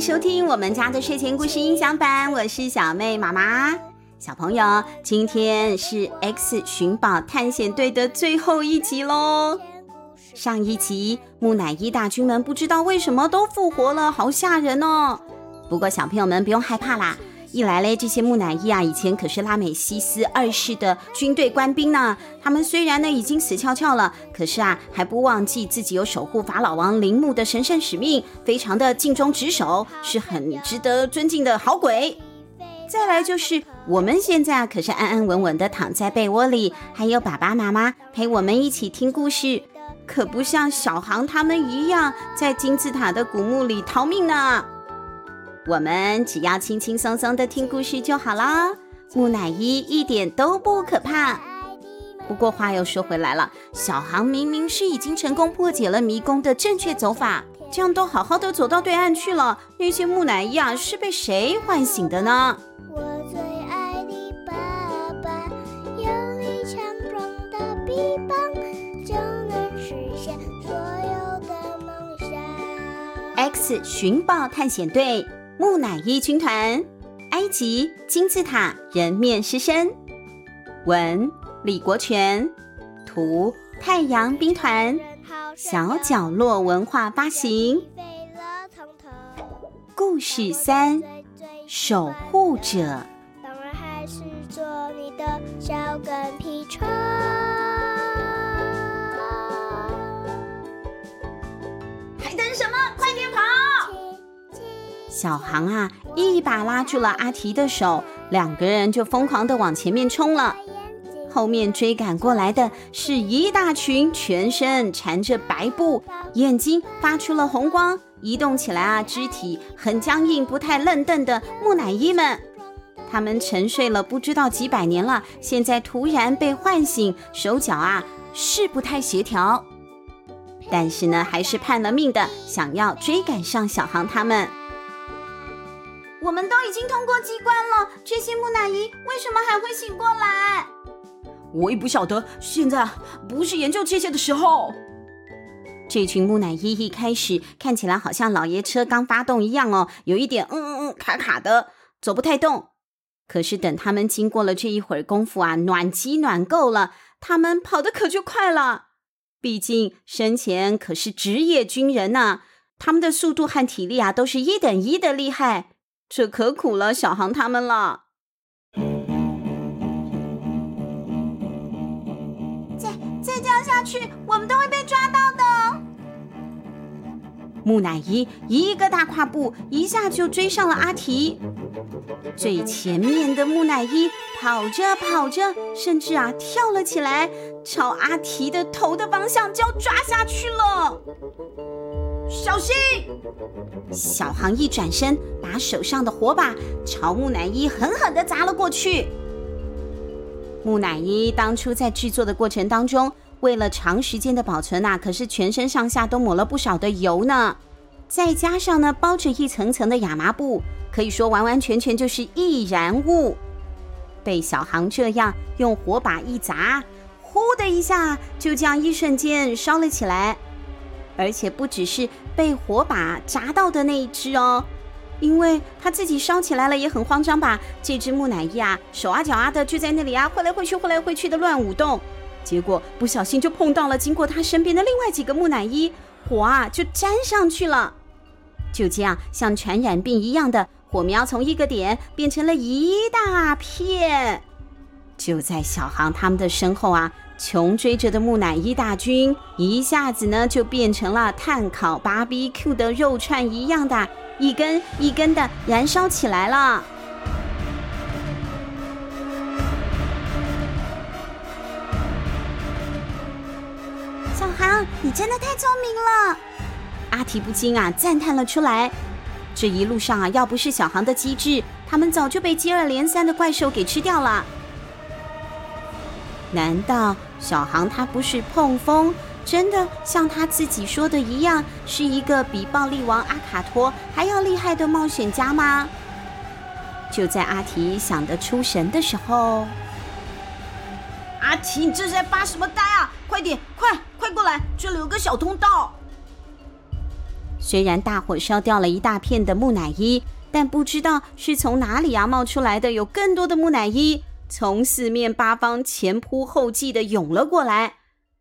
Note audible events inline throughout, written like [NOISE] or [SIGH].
收听我们家的睡前故事音响版，我是小妹妈妈。小朋友，今天是《X 寻宝探险队》的最后一集喽。上一集木乃伊大军们不知道为什么都复活了，好吓人哦。不过小朋友们不用害怕啦。一来嘞，这些木乃伊啊，以前可是拉美西斯二世的军队官兵呢。他们虽然呢已经死翘翘了，可是啊，还不忘记自己有守护法老王陵墓的神圣使命，非常的尽忠职守，是很值得尊敬的好鬼。再来就是我们现在啊，可是安安稳稳的躺在被窝里，还有爸爸妈妈陪我们一起听故事，可不像小航他们一样在金字塔的古墓里逃命呢。我们只要轻轻松松的听故事就好啦，木乃伊一点都不可怕。不过话又说回来了，小航明明是已经成功破解了迷宫的正确走法，这样都好好的走到对岸去了，那些木乃伊啊是被谁唤醒的呢？我最爱的爸爸，有力强壮的臂膀，就能实现所有的梦想。X 寻宝探险队。木乃伊军团，埃及金字塔人面狮身，文李国权，图太阳兵团，小角落文化发行。故事三，守护者。当然还是做你的小跟屁虫。小航啊，一把拉住了阿提的手，两个人就疯狂地往前面冲了。后面追赶过来的是一大群全身缠着白布、眼睛发出了红光、移动起来啊，肢体很僵硬、不太愣瞪的木乃伊们。他们沉睡了不知道几百年了，现在突然被唤醒，手脚啊是不太协调，但是呢，还是判了命的想要追赶上小航他们。我们都已经通过机关了，这些木乃伊为什么还会醒过来？我也不晓得，现在不是研究这些的时候。这群木乃伊一开始看起来好像老爷车刚发动一样哦，有一点嗯嗯嗯卡卡的，走不太动。可是等他们经过了这一会儿功夫啊，暖机暖够了，他们跑得可就快了。毕竟生前可是职业军人呐，他们的速度和体力啊都是一等一的厉害。这可苦了小航他们了。再再这样下去，我们都会被抓到的。木乃伊一个大跨步，一下就追上了阿提。最前面的木乃伊跑着跑着，甚至啊跳了起来，朝阿提的头的方向就要抓下去了。小心！小航一转身，把手上的火把朝木乃伊狠狠地砸了过去。木乃伊当初在制作的过程当中，为了长时间的保存呐，可是全身上下都抹了不少的油呢。再加上呢，包着一层层的亚麻布，可以说完完全全就是易燃物。被小航这样用火把一砸，呼的一下，就这样一瞬间烧了起来。而且不只是被火把砸到的那一只哦，因为它自己烧起来了也很慌张吧。这只木乃伊啊，手啊脚啊的就在那里啊，挥来挥去，挥来挥去的乱舞动。结果不小心就碰到了经过他身边的另外几个木乃伊，火啊就沾上去了。就这样，像传染病一样的火苗从一个点变成了一大片。就在小航他们的身后啊。穷追着的木乃伊大军一下子呢，就变成了炭烤 BBQ 的肉串一样的，一根一根的燃烧起来了。小航，你真的太聪明了！阿提不禁啊赞叹了出来。这一路上啊，要不是小航的机智，他们早就被接二连三的怪兽给吃掉了。难道小航他不是碰风？真的像他自己说的一样，是一个比暴力王阿卡托还要厉害的冒险家吗？就在阿提想得出神的时候，阿提，你这是在发什么呆啊？快点，快快过来，这里有个小通道。虽然大火烧掉了一大片的木乃伊，但不知道是从哪里啊冒出来的，有更多的木乃伊从四面八方前仆后继的涌了过来。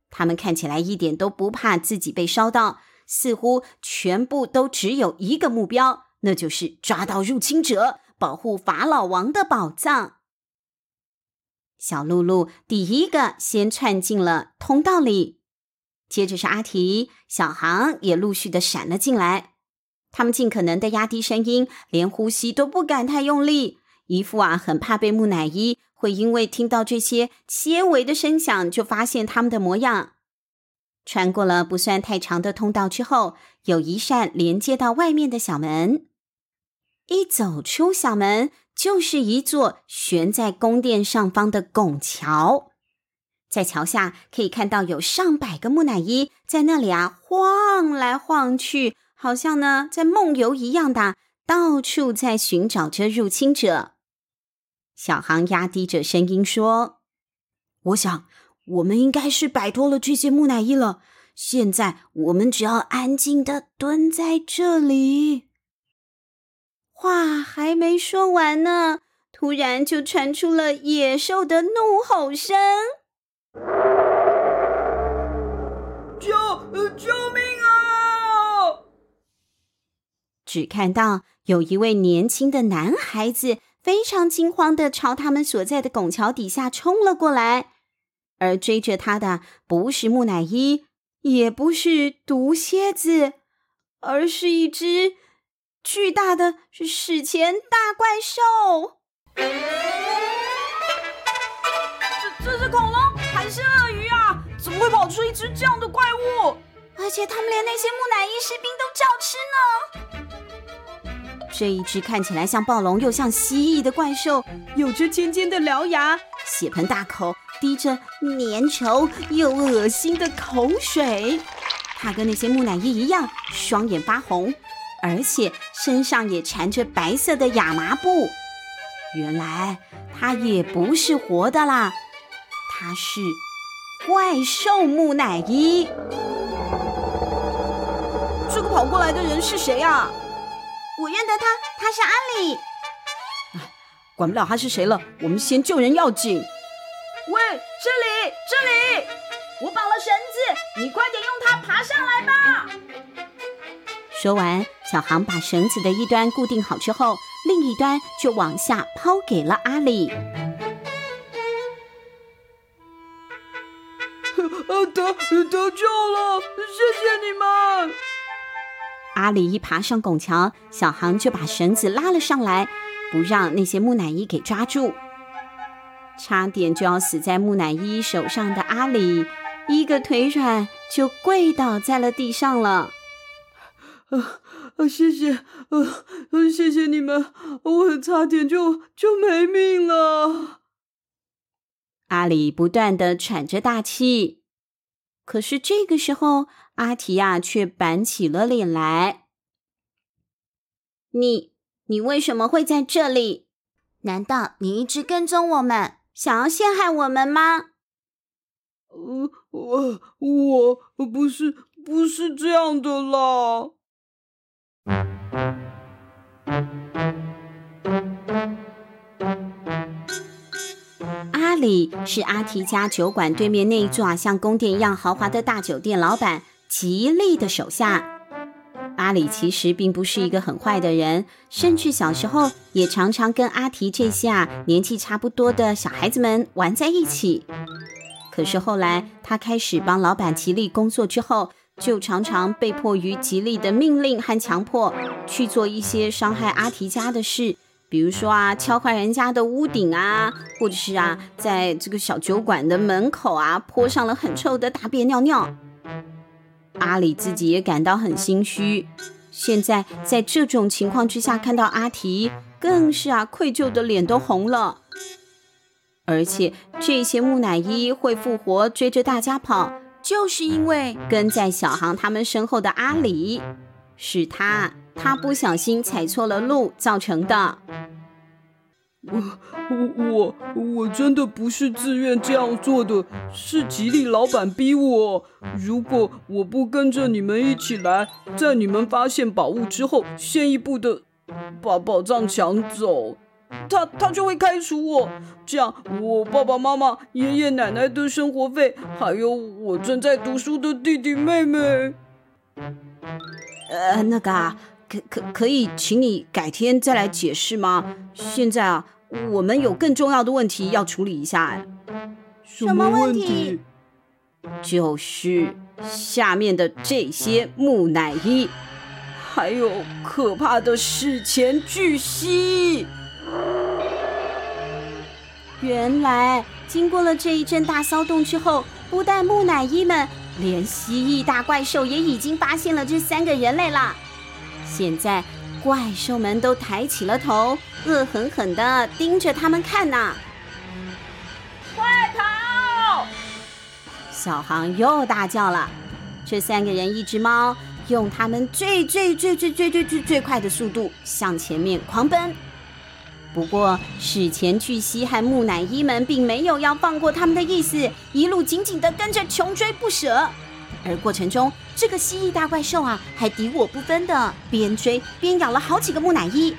他们看起来一点都不怕自己被烧到，似乎全部都只有一个目标，那就是抓到入侵者，保护法老王的宝藏。小露露第一个先窜进了通道里。接着是阿提、小航也陆续的闪了进来，他们尽可能的压低声音，连呼吸都不敢太用力，姨父啊很怕被木乃伊会因为听到这些些微的声响就发现他们的模样。穿过了不算太长的通道之后，有一扇连接到外面的小门，一走出小门就是一座悬在宫殿上方的拱桥。在桥下可以看到有上百个木乃伊在那里啊晃来晃去，好像呢在梦游一样的，到处在寻找着入侵者。小航压低着声音说：“我想我们应该是摆脱了这些木乃伊了。现在我们只要安静的蹲在这里。”话还没说完呢，突然就传出了野兽的怒吼声。救救命啊！只看到有一位年轻的男孩子非常惊慌的朝他们所在的拱桥底下冲了过来，而追着他的不是木乃伊，也不是毒蝎子，而是一只巨大的史前大怪兽。这这是恐龙还是鳄鱼啊？怎么会跑出一只这样的怪物？而且他们连那些木乃伊士兵都照吃呢。这一只看起来像暴龙又像蜥蜴的怪兽，有着尖尖的獠牙，血盆大口，滴着粘稠又恶心的口水。它跟那些木乃伊一样，双眼发红，而且身上也缠着白色的亚麻布。原来它也不是活的啦，它是怪兽木乃伊。这个跑过来的人是谁啊？我认得他，他是阿里。哎，管不了他是谁了，我们先救人要紧。喂，这里，这里，我绑了绳子，你快点用它爬上来吧。说完，小航把绳子的一端固定好之后，另一端就往下抛给了阿里。得得救了，谢谢你们。阿里一爬上拱桥，小航就把绳子拉了上来，不让那些木乃伊给抓住。差点就要死在木乃伊手上的阿里，一个腿软就跪倒在了地上了。啊啊！谢谢，啊谢谢你们，我差点就就没命了。阿里不断的喘着大气，可是这个时候。阿提亚却板起了脸来。你，你为什么会在这里？难道你一直跟踪我们，想要陷害我们吗？呃，我我不是不是这样的啦。阿里是阿提家酒馆对面那一座啊，像宫殿一样豪华的大酒店老板。吉利的手下阿里其实并不是一个很坏的人，甚至小时候也常常跟阿提这些啊年纪差不多的小孩子们玩在一起。可是后来他开始帮老板吉利工作之后，就常常被迫于吉利的命令和强迫去做一些伤害阿提家的事，比如说啊敲坏人家的屋顶啊，或者是啊在这个小酒馆的门口啊泼上了很臭的大便尿尿。阿里自己也感到很心虚，现在在这种情况之下看到阿提，更是啊愧疚的脸都红了。而且这些木乃伊会复活，追着大家跑，就是因为跟在小航他们身后的阿里，是他，他不小心踩错了路造成的。我我我真的不是自愿这样做的，是吉利老板逼我。如果我不跟着你们一起来，在你们发现宝物之后，先一步的把宝藏抢走，他他就会开除我。这样，我爸爸妈妈、爷爷奶奶的生活费，还有我正在读书的弟弟妹妹，呃，那个啊，可可可以请你改天再来解释吗？现在啊。我们有更重要的问题要处理一下，哎，什么问题？就是下面的这些木乃伊，还有可怕的史前巨蜥。原来经过了这一阵大骚动之后，不但木乃伊们，连蜥蜴大怪兽也已经发现了这三个人类了。现在。怪兽们都抬起了头，恶狠狠地盯着他们看呐！快跑！小航又大叫了。这三个人，一只猫，用他们最最最最最最最最快的速度向前面狂奔。不过，史前巨蜥和木乃伊们并没有要放过他们的意思，一路紧紧地跟着，穷追不舍。而过程中，这个蜥蜴大怪兽啊，还敌我不分的，边追边咬了好几个木乃伊。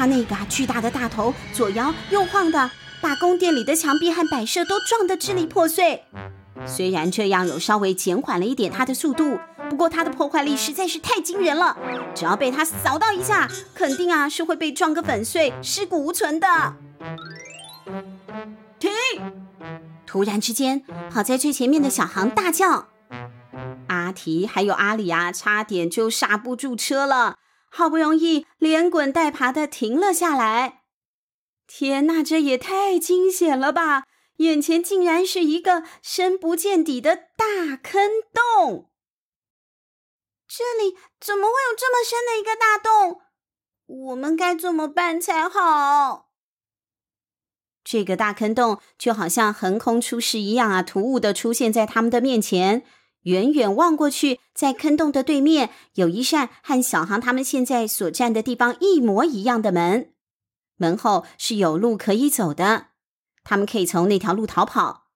他那个巨大的大头左摇右晃的，把宫殿里的墙壁和摆设都撞得支离破碎。虽然这样有稍微减缓了一点他的速度，不过他的破坏力实在是太惊人了。只要被他扫到一下，肯定啊是会被撞个粉碎、尸骨无存的。停！突然之间，跑在最前面的小航大叫。阿提还有阿里啊，差点就刹不住车了，好不容易连滚带爬的停了下来。天哪，这也太惊险了吧！眼前竟然是一个深不见底的大坑洞。这里怎么会有这么深的一个大洞？我们该怎么办才好？这个大坑洞就好像横空出世一样啊，突兀的出现在他们的面前。远远望过去，在坑洞的对面有一扇和小航他们现在所站的地方一模一样的门，门后是有路可以走的，他们可以从那条路逃跑。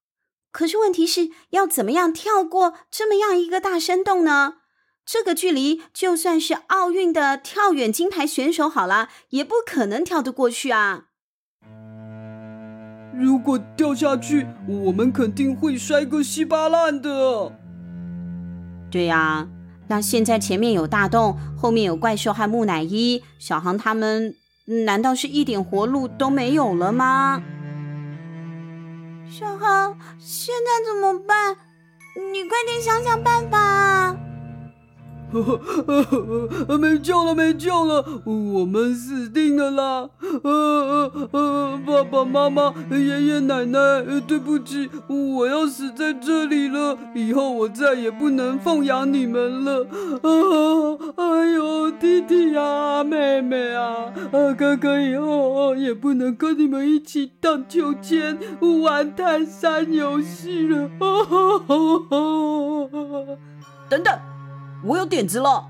可是问题是要怎么样跳过这么样一个大深洞呢？这个距离就算是奥运的跳远金牌选手好了，也不可能跳得过去啊！如果掉下去，我们肯定会摔个稀巴烂的。对呀，那现在前面有大洞，后面有怪兽和木乃伊，小航他们难道是一点活路都没有了吗？小航，现在怎么办？你快点想想办法。没救了，没救了，我们死定了啦！呃呃呃，爸爸妈妈、爷爷奶奶，对不起，我要死在这里了。以后我再也不能奉养你们了。啊，哎呦，弟弟呀、啊，妹妹啊，哥哥以后也不能跟你们一起荡秋千、玩泰山游戏了。啊 [LAUGHS] 等等。我有点子了。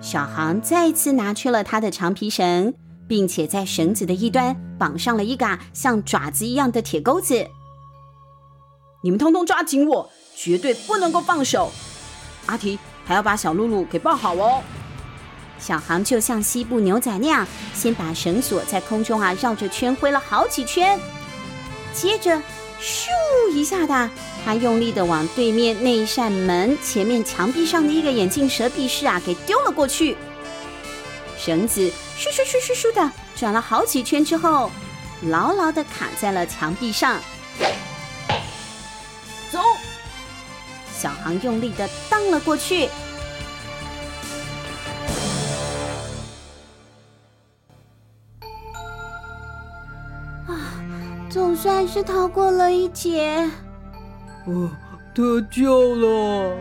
小航再次拿出了他的长皮绳，并且在绳子的一端绑上了一杆像爪子一样的铁钩子。你们通通抓紧我，绝对不能够放手。阿提还要把小露露给抱好哦。小航就像西部牛仔那样，先把绳索在空中啊绕着圈挥了好几圈，接着咻一下的。他用力的往对面那一扇门前面墙壁上的一个眼镜蛇壁饰啊给丢了过去，绳子咻咻咻咻咻的转了好几圈之后，牢牢的卡在了墙壁上。走，小航用力的荡了过去。啊，总算是逃过了一劫。哦，得救了！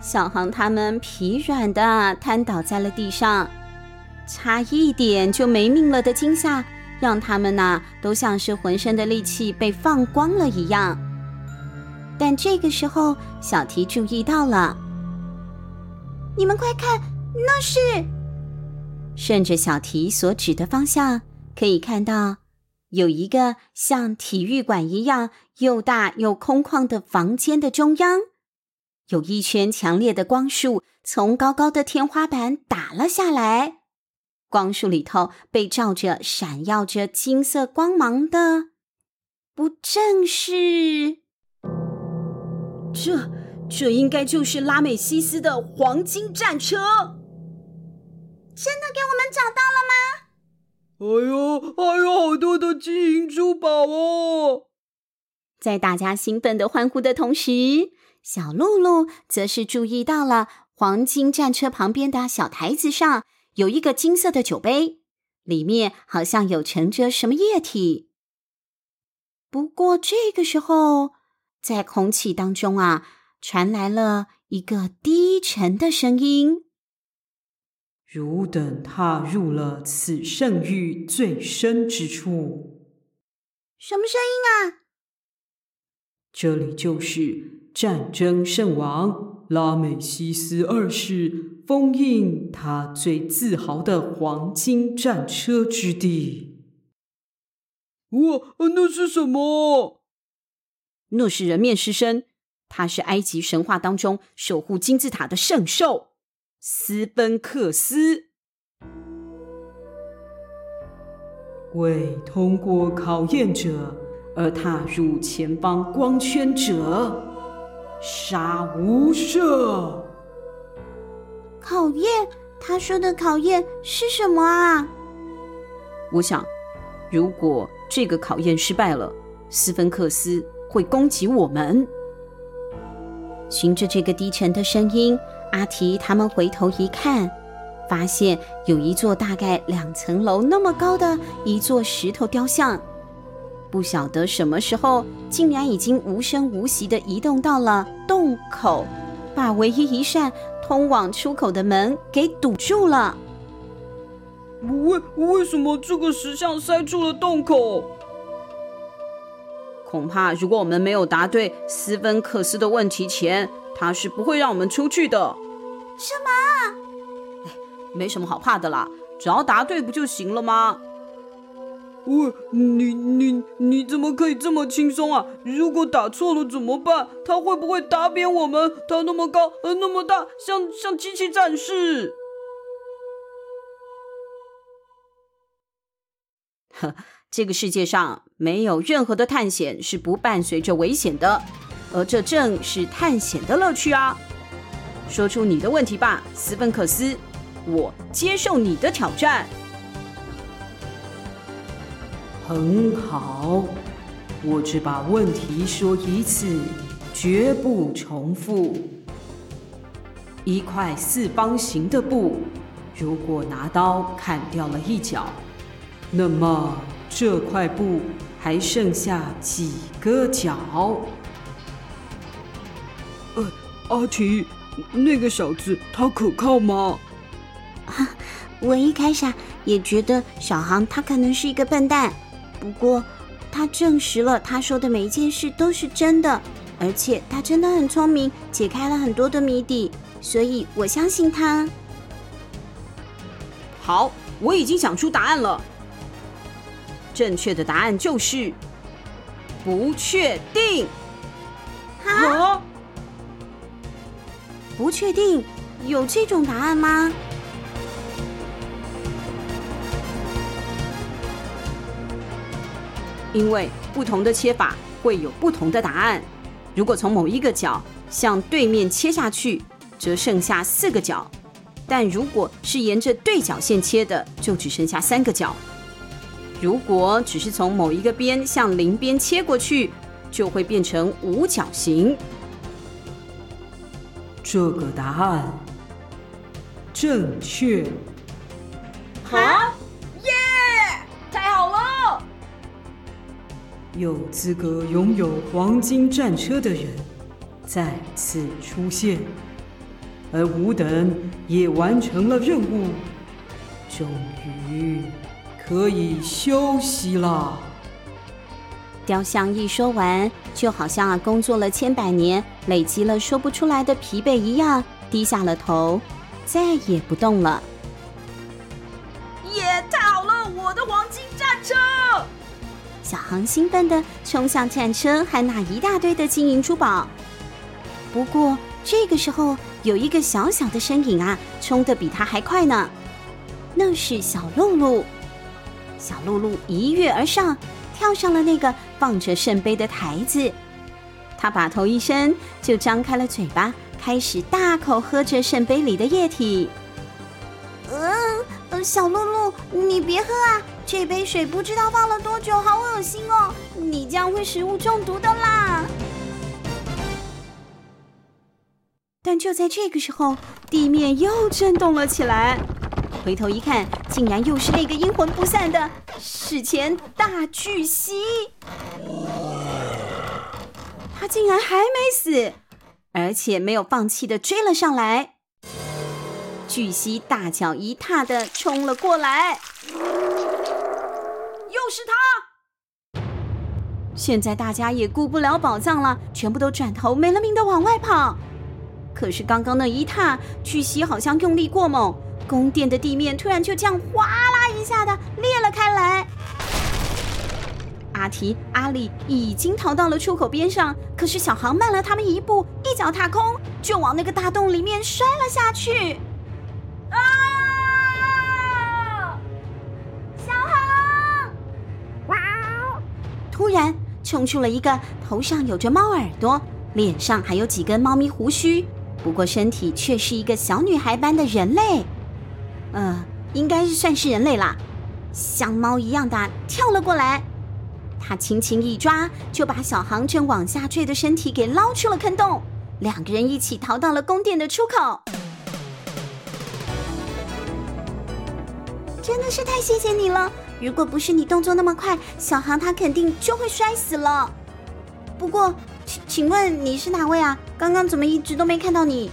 小航他们疲软的瘫倒在了地上，差一点就没命了的惊吓，让他们呐都像是浑身的力气被放光了一样。但这个时候，小提注意到了，你们快看，那是……顺着小提所指的方向，可以看到有一个像体育馆一样又大又空旷的房间的中央，有一圈强烈的光束从高高的天花板打了下来，光束里头被照着闪耀着金色光芒的，不正是？这这应该就是拉美西斯的黄金战车。真的给我们找到了吗？哎呦，还有好多的金银珠宝哦！在大家兴奋的欢呼的同时，小露露则是注意到了黄金战车旁边的小台子上有一个金色的酒杯，里面好像有盛着什么液体。不过这个时候，在空气当中啊，传来了一个低沉的声音。汝等踏入了此圣域最深之处。什么声音啊？这里就是战争圣王拉美西斯二世封印他最自豪的黄金战车之地。哇，那是什么？那是人面狮身，他是埃及神话当中守护金字塔的圣兽。斯芬克斯，为通过考验者而踏入前方光圈者，杀无赦。考验？他说的考验是什么啊？我想，如果这个考验失败了，斯芬克斯会攻击我们。循着这个低沉的声音。阿提他们回头一看，发现有一座大概两层楼那么高的一座石头雕像，不晓得什么时候竟然已经无声无息地移动到了洞口，把唯一一扇通往出口的门给堵住了。为为什么这个石像塞住了洞口？恐怕如果我们没有答对斯芬克斯的问题前，他是不会让我们出去的。什么？哎，没什么好怕的啦，只要答对不就行了吗？喂，你你你怎么可以这么轻松啊？如果打错了怎么办？他会不会打扁我们？他那么高，呃，那么大，像像机器战士。[LAUGHS] 呵，这个世界上没有任何的探险是不伴随着危险的，而这正是探险的乐趣啊！说出你的问题吧，斯芬克斯，我接受你的挑战。很好，我只把问题说一次，绝不重复。一块四方形的布，如果拿刀砍掉了一角，那么这块布还剩下几个角？呃，阿提。那个小子他可靠吗？啊，[LAUGHS] 我一开始也觉得小航他可能是一个笨蛋，不过他证实了他说的每一件事都是真的，而且他真的很聪明，解开了很多的谜底，所以我相信他。好，我已经想出答案了，正确的答案就是不确定。啊？不确定，有这种答案吗？因为不同的切法会有不同的答案。如果从某一个角向对面切下去，则剩下四个角；但如果是沿着对角线切的，就只剩下三个角。如果只是从某一个边向邻边切过去，就会变成五角形。这个答案正确。好，耶！太好了！有资格拥有黄金战车的人再次出现，而吾等也完成了任务，终于可以休息了。雕像一说完，就好像啊工作了千百年，累积了说不出来的疲惫一样，低下了头，再也不动了。也太好了，我的黄金战车！小航兴奋地冲向战车和那一大堆的金银珠宝。不过这个时候，有一个小小的身影啊，冲得比他还快呢。那是小露露。小露露一跃而上，跳上了那个放着圣杯的台子。他把头一伸，就张开了嘴巴，开始大口喝着圣杯里的液体。嗯，小露露，你别喝啊！这杯水不知道放了多久，好恶心哦！你这样会食物中毒的啦！但就在这个时候，地面又震动了起来。回头一看，竟然又是那个阴魂不散的史前大巨蜥！他竟然还没死，而且没有放弃的追了上来。巨蜥大脚一踏的冲了过来，又是他！现在大家也顾不了宝藏了，全部都转头没了命的往外跑。可是刚刚那一踏，巨蜥好像用力过猛。宫殿的地面突然就这样哗啦一下的裂了开来。阿提、阿里已经逃到了出口边上，可是小航慢了他们一步，一脚踏空，就往那个大洞里面摔了下去。啊！小航！哇！突然冲出了一个头上有着猫耳朵，脸上还有几根猫咪胡须，不过身体却是一个小女孩般的人类。呃，应该是算是人类啦，像猫一样的跳了过来，他轻轻一抓，就把小航正往下坠的身体给捞出了坑洞，两个人一起逃到了宫殿的出口。真的是太谢谢你了，如果不是你动作那么快，小航他肯定就会摔死了。不过，请请问你是哪位啊？刚刚怎么一直都没看到你？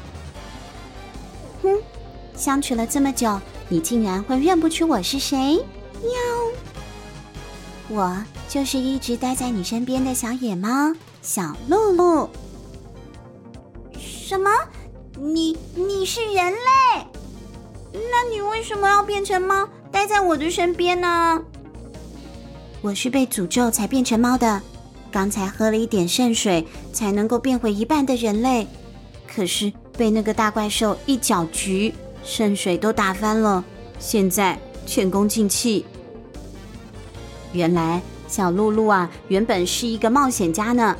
相处了这么久，你竟然会认不出我是谁？喵！我就是一直待在你身边的小野猫小露露。什么？你你是人类？那你为什么要变成猫，待在我的身边呢？我是被诅咒才变成猫的，刚才喝了一点圣水，才能够变回一半的人类。可是被那个大怪兽一搅局。圣水都打翻了，现在前功尽弃。原来小露露啊，原本是一个冒险家呢。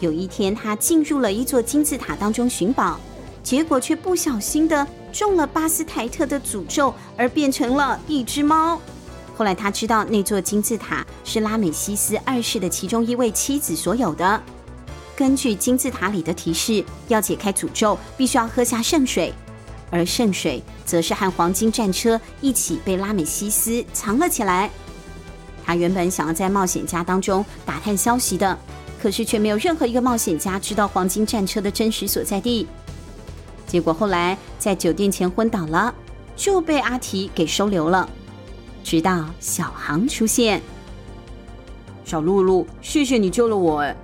有一天，她进入了一座金字塔当中寻宝，结果却不小心的中了巴斯台特的诅咒，而变成了一只猫。后来，她知道那座金字塔是拉美西斯二世的其中一位妻子所有的。根据金字塔里的提示，要解开诅咒，必须要喝下圣水。而圣水则是和黄金战车一起被拉美西斯藏了起来。他原本想要在冒险家当中打探消息的，可是却没有任何一个冒险家知道黄金战车的真实所在地。结果后来在酒店前昏倒了，就被阿提给收留了。直到小航出现，小露露，谢谢你救了我哎，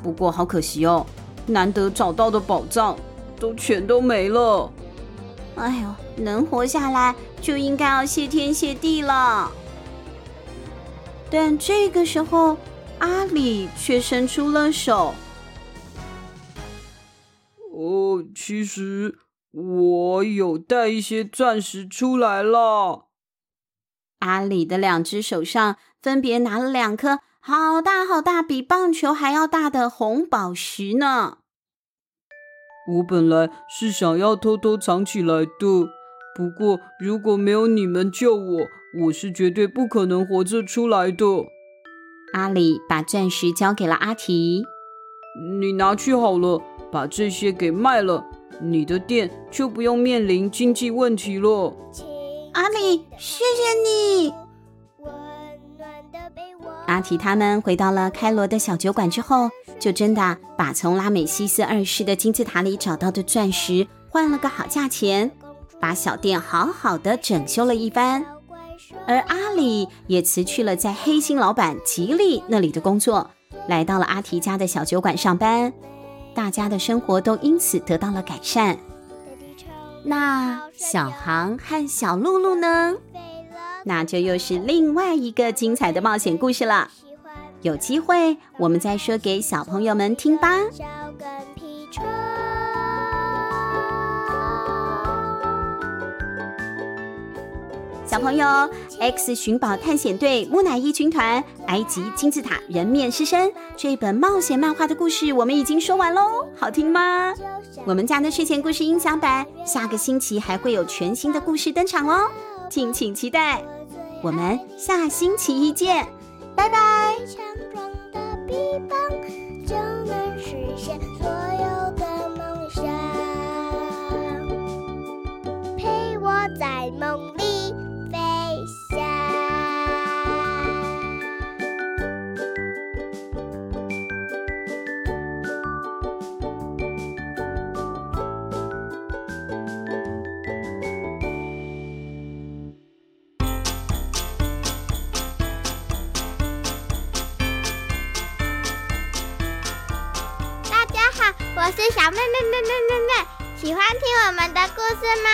不过好可惜哦，难得找到的宝藏都全都没了。哎呦，能活下来就应该要谢天谢地了。但这个时候，阿里却伸出了手。哦，其实我有带一些钻石出来了。阿里的两只手上分别拿了两颗好大好大，比棒球还要大的红宝石呢。我本来是想要偷偷藏起来的，不过如果没有你们救我，我是绝对不可能活着出来的。阿里把钻石交给了阿提，你拿去好了，把这些给卖了，你的店就不用面临经济问题了。阿里，谢谢你。阿提他们回到了开罗的小酒馆之后，就真的把从拉美西斯二世的金字塔里找到的钻石换了个好价钱，把小店好好的整修了一番。而阿里也辞去了在黑心老板吉利那里的工作，来到了阿提家的小酒馆上班，大家的生活都因此得到了改善。那小航和小露露呢？那就又是另外一个精彩的冒险故事了。有机会我们再说给小朋友们听吧。小朋友，X 寻宝探险队木乃伊军团埃及金字塔人面狮身这本冒险漫画的故事，我们已经说完喽，好听吗？我们家的睡前故事音响版下个星期还会有全新的故事登场哦，敬请期待。我们下星期一见，拜拜。强壮的臂膀就能实现所有的梦想，陪我在梦我是小妹妹妹妹妹妹，喜欢听我们的故事吗？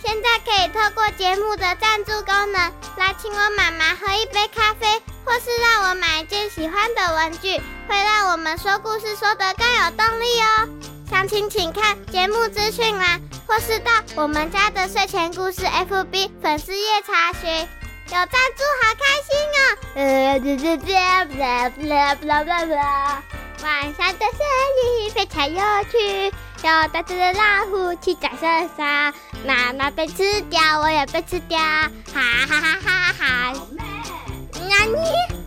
现在可以透过节目的赞助功能来请我妈妈喝一杯咖啡，或是让我买一件喜欢的文具，会让我们说故事说得更有动力哦。详情请看节目资讯栏，或是到我们家的睡前故事 FB 粉丝页查询。有赞助好开心哦！呃，这这这，啦啦啦啦啦。晚上的森林非常有趣，有大只的老虎骑在身上，妈妈被吃掉，我也被吃掉，哈哈哈哈哈哈！那你？